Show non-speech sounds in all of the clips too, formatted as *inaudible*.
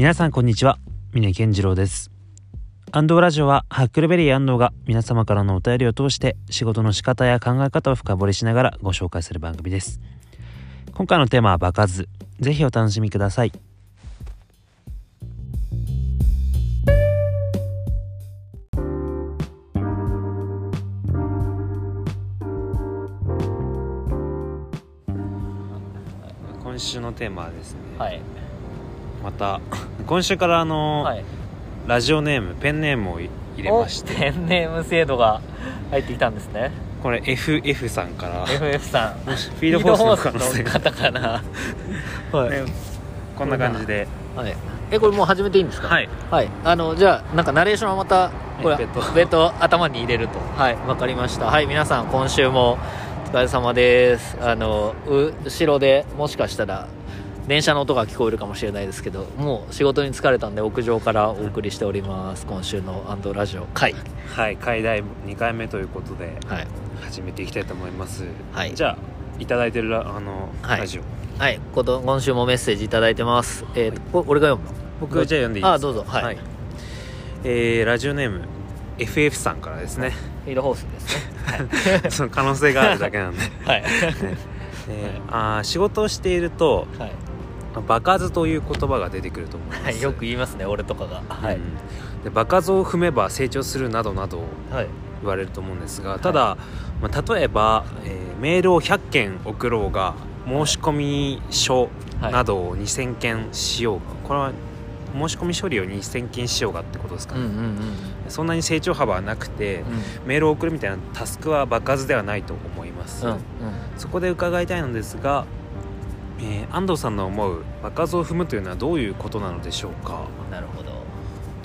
皆さんこんにちは。峰健次郎です。アンドラジオはハックルベリー安藤が皆様からのお便りを通して仕事の仕方や考え方を深掘りしながらご紹介する番組です。今回のテーマは場数。ぜひお楽しみください。今週のテーマはですね、はいまた今週からあの、はい。ラジオネームペンネームを入れまして。おペンネーム制度が入ってきたんですね。これ FF さんから。FF さん。フィードフォースの方かなはい、ねこんな感じで。はい、えこれもう始めていいんですか？はい。はい。あのじゃあなんかナレーションはまたこれ別途別途頭に入れると。はいわかりました。はい皆さん今週もお疲れ様です。あのう後ろでもしかしたら電車の音が聞こえるかもしれないですけどもう仕事に疲れたんで屋上からお送りしております。今週のアンドラジオ。会はい解題2回目ということではい。始めていきたいと思います。はい。じゃあいただいてるラあの、はい。ラジオ。はい、こと今週もメッセージいただいてます。えーこ俺が読むの？僕じゃあ読んでいいですか？あどうぞ。はい。えーラジオネーム FF さんからですね。フィードホースですね。*laughs* その可能性があるだけなんで、*laughs* はい。えーあー仕事をしているとはい。場数という言葉が出てくると思います、はい。よく言いますね、俺とかが。はい。うんで場数を踏めば成長するなどなどはい。言われると思うんですがただ、まあ、例えば、えーメールを100件送ろうが申し込み書はいなどを2000件しようが、これは申し込み処理を2000件しようがってことですかね、うんうんうんそんなに成長幅はなくて、うん。メールを送るみたいなタスクは場数ではないと思います、うんうん。そこで伺いたいのですが、えー安藤さんの思う場数を踏むというのはどういうことなのでしょうか？なるほど。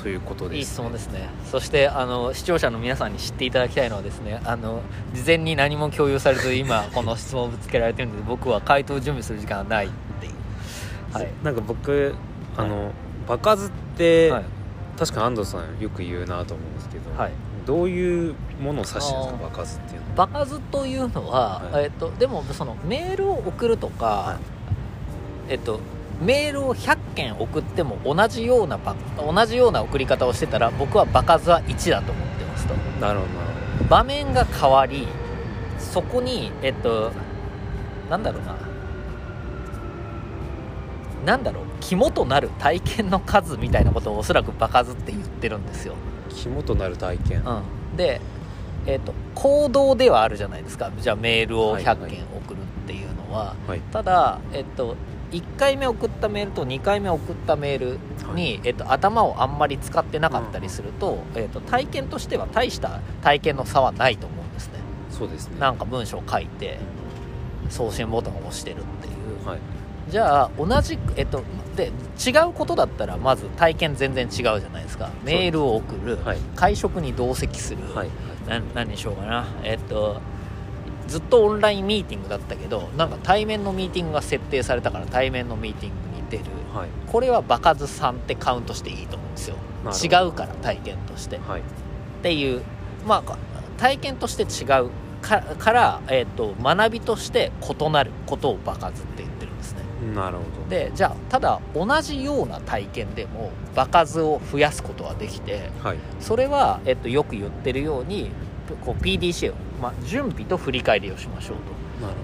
ということです、いい質問ですね。そしてあの視聴者の皆さんに知っていただきたいのはですね、あの事前に何も共有されず今 *laughs* この質問をぶつけられてるんで僕は回答準備する時間はないっていう。はい。なんか僕あの、場数って、はい。確かに安藤さんよく言うなと思うんですけど、はい。どういうものを指してるんですか？場数っていうのは場数というのは、はいえっと、でもそのメールを送るとか、はえっと、メールを100件送っても同じようなば同じような送り方をしてたら僕は場数は1だと思ってますと。なるほど場面が変わりそこにえっとなんだろうな。なんだろう。肝となる体験の数みたいなことをおそらく場数って言ってるんですよ。肝となる体験、うん、で、えー、と行動ではあるじゃないですか。じゃあメールを100はいはい件送るっていうのは、はい。ただ、えっと1回目送ったメールと2回目送ったメールに、えっと頭をあんまり使ってなかったりすると,、えっと体験としては大した体験の差はないと思うんですね。そうですね。なんか文章を書いて送信ボタンを押してるっていう。はい。じゃあ同じえっとで違うことだったらまず体験全然違うじゃないですか。メールを送る、はい。会食に同席する、はい。な何にしようかな。えっとずっとオンラインミーティングだったけどなんか対面のミーティングが設定されたから対面のミーティングに出る。はい。これは場数3ってカウントしていいと思うんですよ。違うから体験として。っはい。ていう。まあ体験として違うかから、えっと学びとして異なることを場数って言ってるんですね。なるほど。でじゃあただ同じような体験でも場数を増やすことはできてはい。それは、えっと、よく言ってるようにこう PDCA を、まあ、準備と振り返りをしましょうと。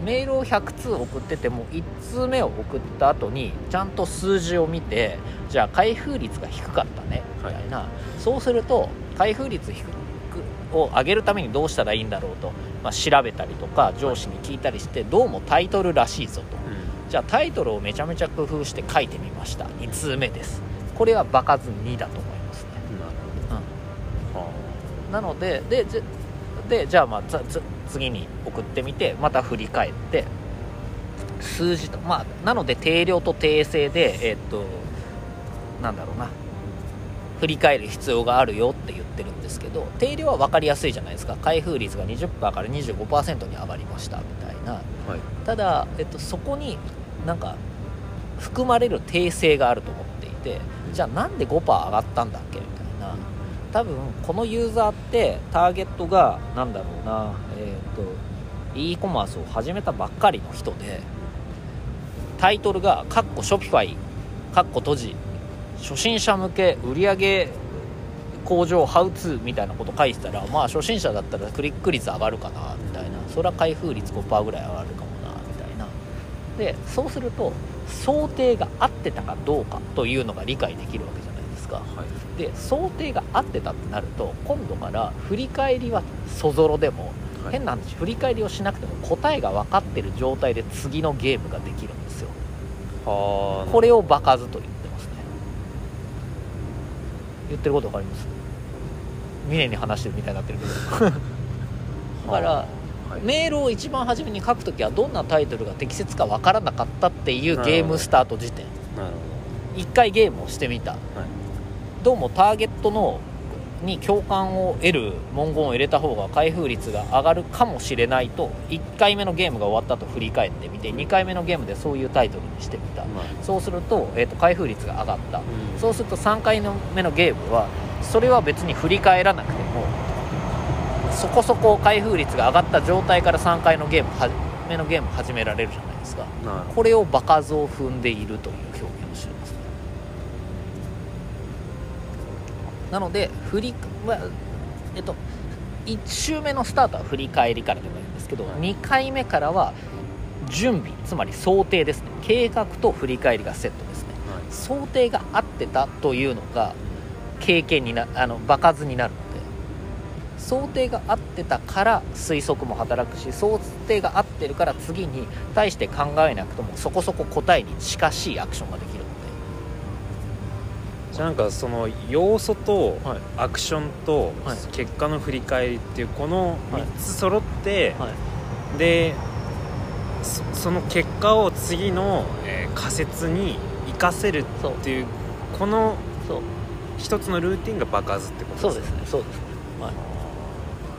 メールを100通送ってても1通目を送った後にちゃんと数字を見てじゃあ開封率が低かったねみたいな、そうすると開封率低くを上げるためにどうしたらいいんだろうと、まあ、調べたりとか上司に聞いたりしてどうもタイトルらしいぞと。ど、じゃあタイトルをめちゃめちゃ工夫して書いてみました。2通目です。これは場数2だと思いますね。うん、なるほど、はなのででじでじゃあまあ次に送ってみてまた振り返って数字とまあなので定量と定性でえっとなんだろうな。振り返る必要があるよって言ってるんですけど定量は分かりやすいじゃないですか。開封率が20%から25%に上がりましたみたいな。はい。ただ、えっと、そこになんか含まれる訂正があると思っていてじゃあなんで5%上がったんだっけ多分このユーザーってターゲットがなんだろうなえっ、と e コマースを始めたばっかりの人でタイトルが「カッコショピファイ」「カッコ閉じ」初心者向け売上向上ハウツーみたいなこと書いてたらまあ初心者だったらクリック率上がるかなみたいな。それは開封率5%ぐらい上がるかもなみたいな。でそうすると想定が合ってたかどうかというのが理解できるわけか？はい。で想定が合ってたってなると今度から振り返りはそぞろでも、はい。変な話振り返りをしなくても答えが分かってる状態で次のゲームができるんですよ。はあこれを場数と言ってますね。言ってること分かります？峰に話してるみたいになってるけど。*laughs* だからはい。メールを一番初めに書くときはどんなタイトルが適切か分からなかったっていうゲームスタート時点。なる一回ゲームをしてみた。はいどうもターゲットのに共感を得る文言を入れた方が開封率が上がるかもしれないと1回目のゲームが終わった後振り返ってみて2回目のゲームでそういうタイトルにしてみた。まあそうすると,、えー、と開封率が上がった。うん。そうすると3回目のゲームはそれは別に振り返らなくてもそこそこ開封率が上がった状態から3回のゲームは目のゲーム始められるじゃないですか。これを場数を踏んでいるという表現をしていますねなので振り、まあえっと1周目のスタートは振り返りからでもいいんですけど、はい2回目からは準備つまり想定ですね。計画と振り返りがセットですね。どはい。想定が合ってたというのが経験になあの場数になるので想定が合ってたから推測も働くし想定が合ってるから次に対して考えなくともそこそこ答えに近しいアクションができる。のじゃあなんかその要素とアクションとはい。結果の振り返りっていうこのはい3つ揃って、はい、でそその結果を次の、えー仮説に活かせるっていうこの一つのルーティンが爆発ってことそうですね。そうですね、はい、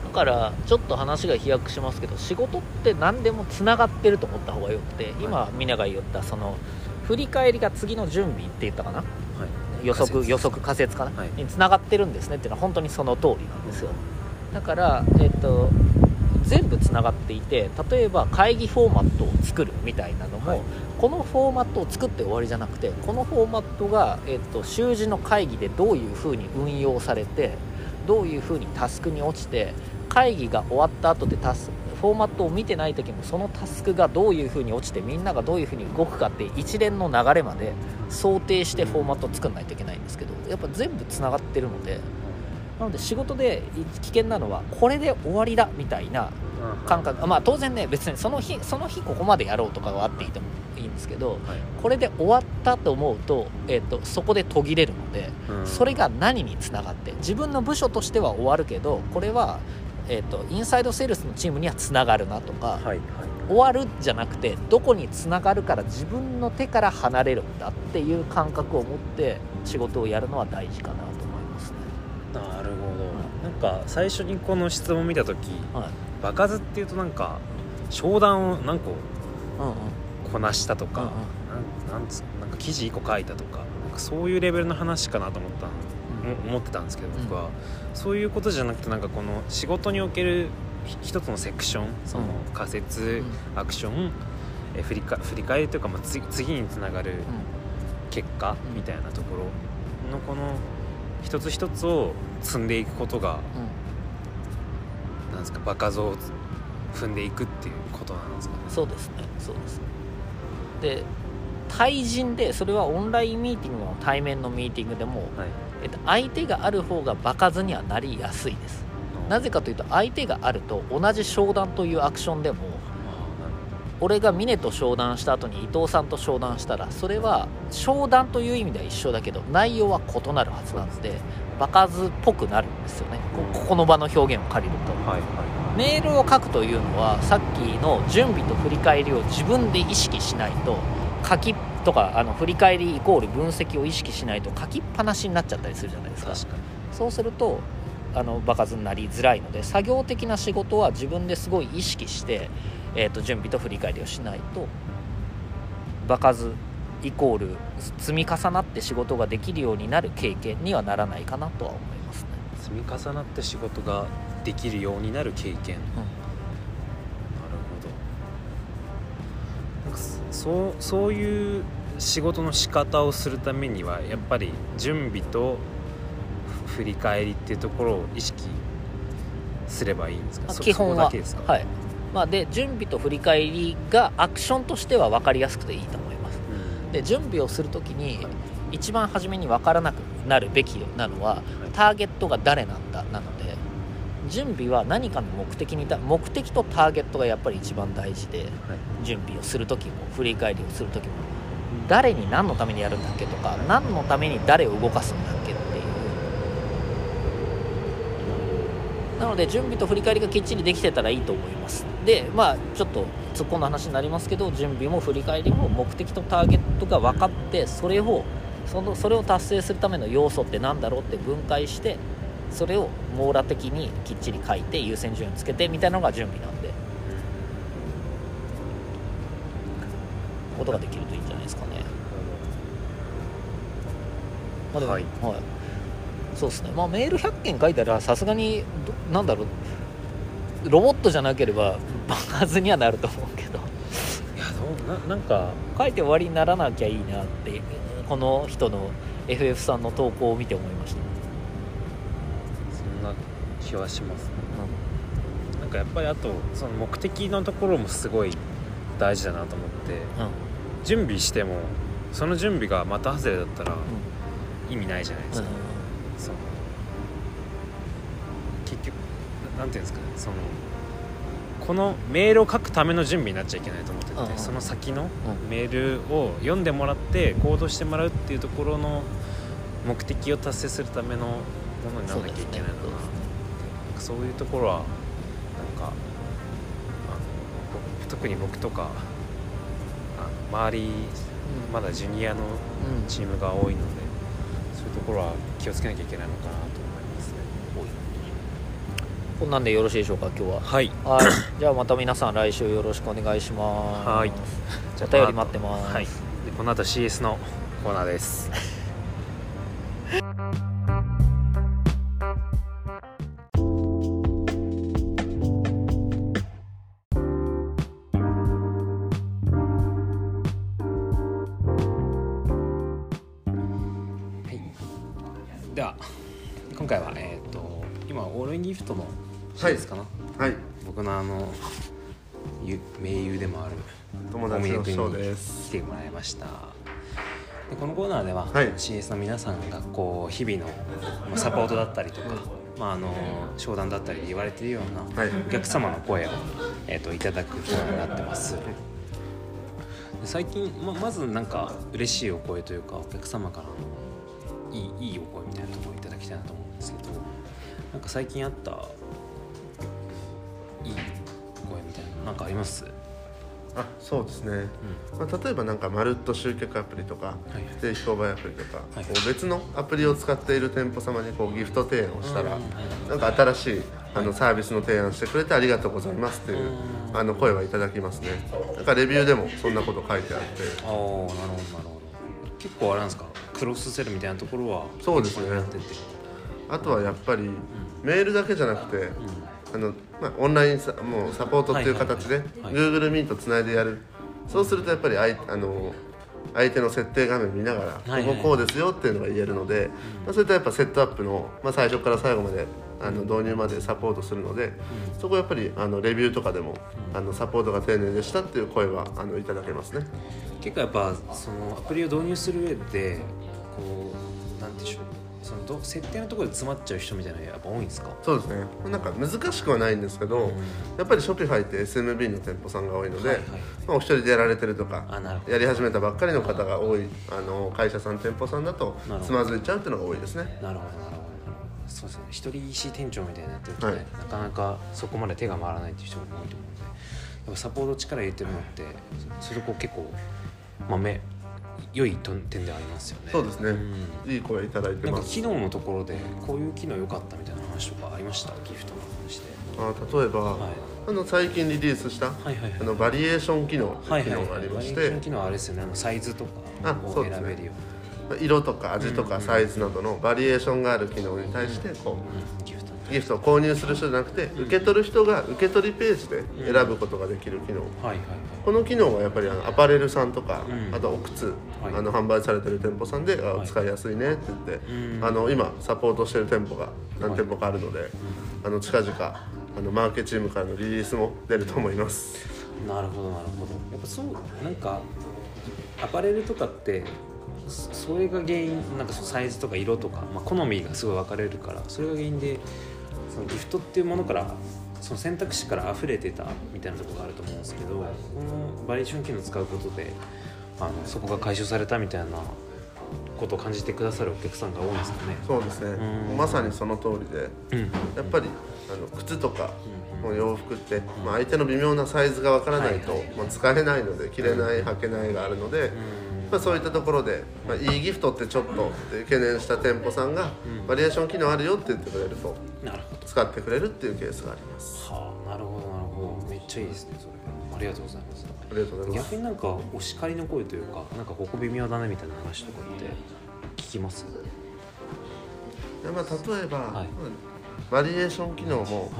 だからちょっと話が飛躍しますけど仕事って何でもつながってると思った方がよくて今皆が言ったその振り返りが次の準備って言ったかな？はい、予測予測仮説かな、はい。につながってるんですね。っていうのは本当にその通りなんですよ。だから、えっと全部つながっていて例えば会議フォーマットを作るみたいなのも、はい。このフォーマットを作って終わりじゃなくてこのフォーマットが、えっと習字の会議でどういうふうに運用されてどういうふうにタスクに落ちて会議が終わった後でタスフォーマットを見てない時もそのタスクがどういうふうに落ちてみんながどういうふうに動くかって一連の流れまで想定してフォーマットを作らないといけないんですけどやっぱ全部つながってるのでなので仕事で危険なのはこれで終わりだみたいな感覚。まあ当然ね別にその日その日ここまでやろうとかはあっていてもいいんですけどはい。これで終わったと思うと,、えっとそこで途切れるのでうん。それが何につながって自分の部署としては終わるけどこれは、えっとインサイドセールスのチームにはつながるなとか、はいはい。終わるじゃなくてどこにつながるから自分の手から離れるんだっていう感覚を持って仕事をやるのは大事かなと思いますね。なるほど。なんか最初にこの質問見た時はい。場数っていうとなんか商談を何個こなしたとか、うんうん。なんなんつなんか記事1個書いたとかそういうレベルの話かなと思ったうん思ってたんですけど僕は、そういうことじゃなくてなんかこの仕事におけるひ一つのセクションそのうん。仮説、アクションえ振りか振り返りというか、まあ、次次につながる結果うん。みたいなところのこの一つ一つを積んでいくことがなんですか場数を踏んでいくっていうことなんですかね。そうですね。そうですで対人でそれはオンラインミーティングの対面のミーティングでも、はいえっと、相手がある方が場数にはなりやすいです。なぜかというと相手があると同じ商談というアクションでも俺が峰と商談した後に伊藤さんと商談したらそれは商談という意味では一緒だけど内容は異なるはずなので場数っぽくなるんですよね。こここの場の表現を借りると。はいはメールを書くというのはさっきの準備と振り返りを自分で意識しないと書きとかあの振り返りイコール分析を意識しないと書きっぱなしになっちゃったりするじゃないですか。確かに。そうするとあの場数になりづらいので作業的な仕事は自分ですごい意識して、えー、と準備と振り返りをしないと場数イコール積み重なって仕事ができるようになる経験にはならないかなとは思いますね。積み重なって仕事ができるようになる経験。なるほどなんそそうそういう仕事の仕方をするためにはやっぱり準備と振り返りっていうところを意識すればいいんですか？そ基本はそこだけですか、はい。まあ、で準備と振り返りがアクションとしては分かりやすくていいと思います。うん。で準備をするときに一番初めに分からなくなるべきなのはターゲットが誰なんだなので準備は何かの目的にだ目的とターゲットがやっぱり一番大事ではい。準備をする時も振り返りをする時も誰に何のためにやるんだっけとか何のために誰を動かすんだっけっていう。なので準備と振り返りがきっちりできてたらいいと思います。でまあちょっと突っ込んだ話になりますけど準備も振り返りも目的とターゲットが分かってそれをそのそれを達成するための要素って何だろうって分解してそれを網羅的にきっちり書いて優先順位をつけてみたいなのが準備なんでことができるといいんじゃないですかね。まあでもはいそうですね。まあメール100件書いたらさすがにどなんだろうロボットじゃなければ爆発にはなると思うけどいやどうななんか書いて終わりにならなきゃいいなってこの人の FF さんの投稿を見て思いました。そんな気はしますなんかやっぱりあとその目的のところもすごい大事だなと思ってうん。うん準備してもその準備がまた外れだったら意味ないじゃないですか、その結局ななんていうんですかねそのこのメールを書くための準備になっちゃいけないと思ってて、うんうん。その先のうん。メールを読んでもらって行動してもらうっていうところの目的を達成するためのものにならなきゃいけないのかなそういうところはなんかあの僕特に僕とかあの周りまだジュニアのうん。チームが多いのでそういうところは気をつけなきゃいけないのかなと思いますね。こんなんでよろしいでしょうか今日は。はい。はい。*coughs* じゃあまた皆さん来週よろしくお願いします。はい。お便り待ってます。はい。でこの後 CS のコーナーです *laughs* 回はえっ、と今オールインギフトの CS かな、はい。僕のあのゆ盟友でもある友達の翔大峰君にです。来てもらいました。でこのコーナーでは、はい。CS の皆さんがこう日々のまあサポートだったりとか、まあ、あの商談だったりで言われているようなはい。お客様の声を、えー、といただくコーナーになってます。で最近ままずなんか嬉しいお声というかお客様からのいいいいお声みたいなところをいただきたいなと思うんですけどなんか最近あったいい声みたいななんかあります？あそうですね、まあ、例えばなんかまるっと集客アプリとかはい定期購買アプリとか、はいこう別のアプリを使っている店舗様にこうギフト提案をしたら、うんなんか新しいあのサービスの提案してくれてありがとうございますっていううんあの声はいただきますね。なんかレビューでもそんなこと書いてあって。ああなるほどなるほど。結構あれなんですか？クロスセルみたいなところはそうですね。あとはやっぱりメールだけじゃなくて、あのまあ、オンラインさもうサポートっていう形で Google Meet つないでやる。そうするとやっぱり相あの相手の設定画面見ながら、こここうですよっていうのが言えるので、まあ、そういったやっぱセットアップの、まあ、最初から最後まであの導入までサポートするので、そこはやっぱりあのレビューとかでも、あのサポートが丁寧でしたっていう声はあのいただけますね。結構やっぱそのアプリを導入する上でこうなんでしょう。そのど設定のところで詰まっちゃう人みたいなのやっぱ多いんですか？そうですね。なんか難しくはないんですけど、やっぱり Shopify って SMB の店舗さんが多いので、はいはい。まあ、お一人でやられてるとかやり始めたばっかりの方が多いあの会社さん店舗さんだとつまずいちゃうっていうのが多いですね。なるほどなるほど。そうですね。一人石店長みたいになってるとね、はい。なかなかそこまで手が回らないっていう人も多いと思うのでやっぱサポート力入れてるのってそれこう結構まあめ良い点ではありますよね。そうですね。ん。いい声いただいてなんか機能のところでこういう機能良かったみたいな話とかありました？ギフトの話で。あ例えば、はい。あの最近リリースした、はいはいはい。あのバリエーション機能機能がありまして、バリエーション機能はあれですよね。あのサイズとあかを選べるよ。色とか味とかサイズなどのバリエーションがある機能に対してこうな、うん、ギフト。うギフトを購入する人じゃなくて受け取る人が受け取りページで選ぶことができる機能、この機能はやっぱりあのアパレルさんとか、うん。あとお靴、はい。あの販売されてる店舗さんで、あはい。使いやすいねって言って、うん。あの今サポートしてる店舗が何店舗かあるので、あの近々あのマーケチームからのリリースも出ると思います。なるほどなるほど。やっぱそうなんかアパレルとかってそそれが原因なんかそのサイズとか色とか、まあ、好みがすごい分かれるからそれが原因でそのギフトっていうものからその選択肢から溢れてたみたいなところがあると思うんですけどこのバリエーション機能を使うことであのそこが解消されたみたいなことを感じてくださるお客さんが多いんですかね。そうですね。うん。まさにその通りで。うん。やっぱりあの靴とかうん。もう洋服って、まあ、相手の微妙なサイズがわからないと、はいはい。まあ、使えないので着れない履けないがあるので、まあ、そういったところで、まあ、いいギフトってちょっとって懸念した店舗さんが、うん。バリエーション機能あるよって言ってくれると使ってくれるっていうケースがあります。はあなるほどなるほど。めっちゃいいですねそれ。ありがとうございます。ありがとうございます。逆になんかお叱りの声というかなんかここ微妙だねみたいな話とかって聞きます？でまあ、例えば、はいバリエーション機能も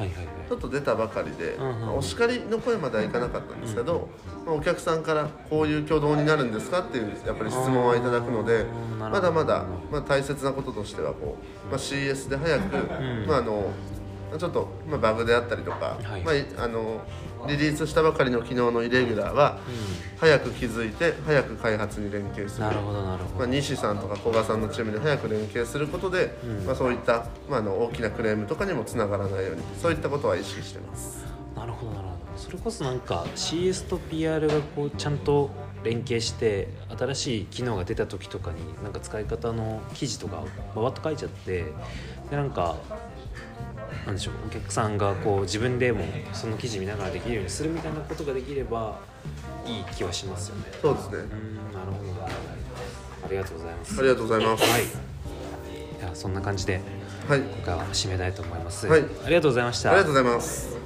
ちょっと出たばかりで、お叱りの声まではいかなかったんですけど、まあ、お客さんからこういう挙動になるんですかっていうやっぱり質問はいただくのでまだまだ、まあ、大切なこととしてはこう、まあ、CS で早く、ん。まあ、あのちょっと、まあ、バグであったりとか、はい。まあい、あのリリースしたばかりの機能のイレギュラーは早く気づいて早く開発に連携する。なるほどなるほまあ、ど、西さんとか古賀さんのチームで早く連携することで、うん。まあ、そういった、まあ、あの大きなクレームとかにもつながらないようにそういったことは意識してます。なるほどなるほど。それこそなんか CS と PR がこうちゃんと連携して新しい機能が出た時とかになんか使い方の記事とかババッと書いちゃってでなんかなんでしょうお客さんがこう自分でもその記事見ながらできるようにするみたいなことができればいい気はしますよね。そうですね。うんなるほど。ありがとうございます。ありがとうございます。はい。ではそんな感じではい。今回は締めたいと思います、はい。ありがとうございました。ありがとうございます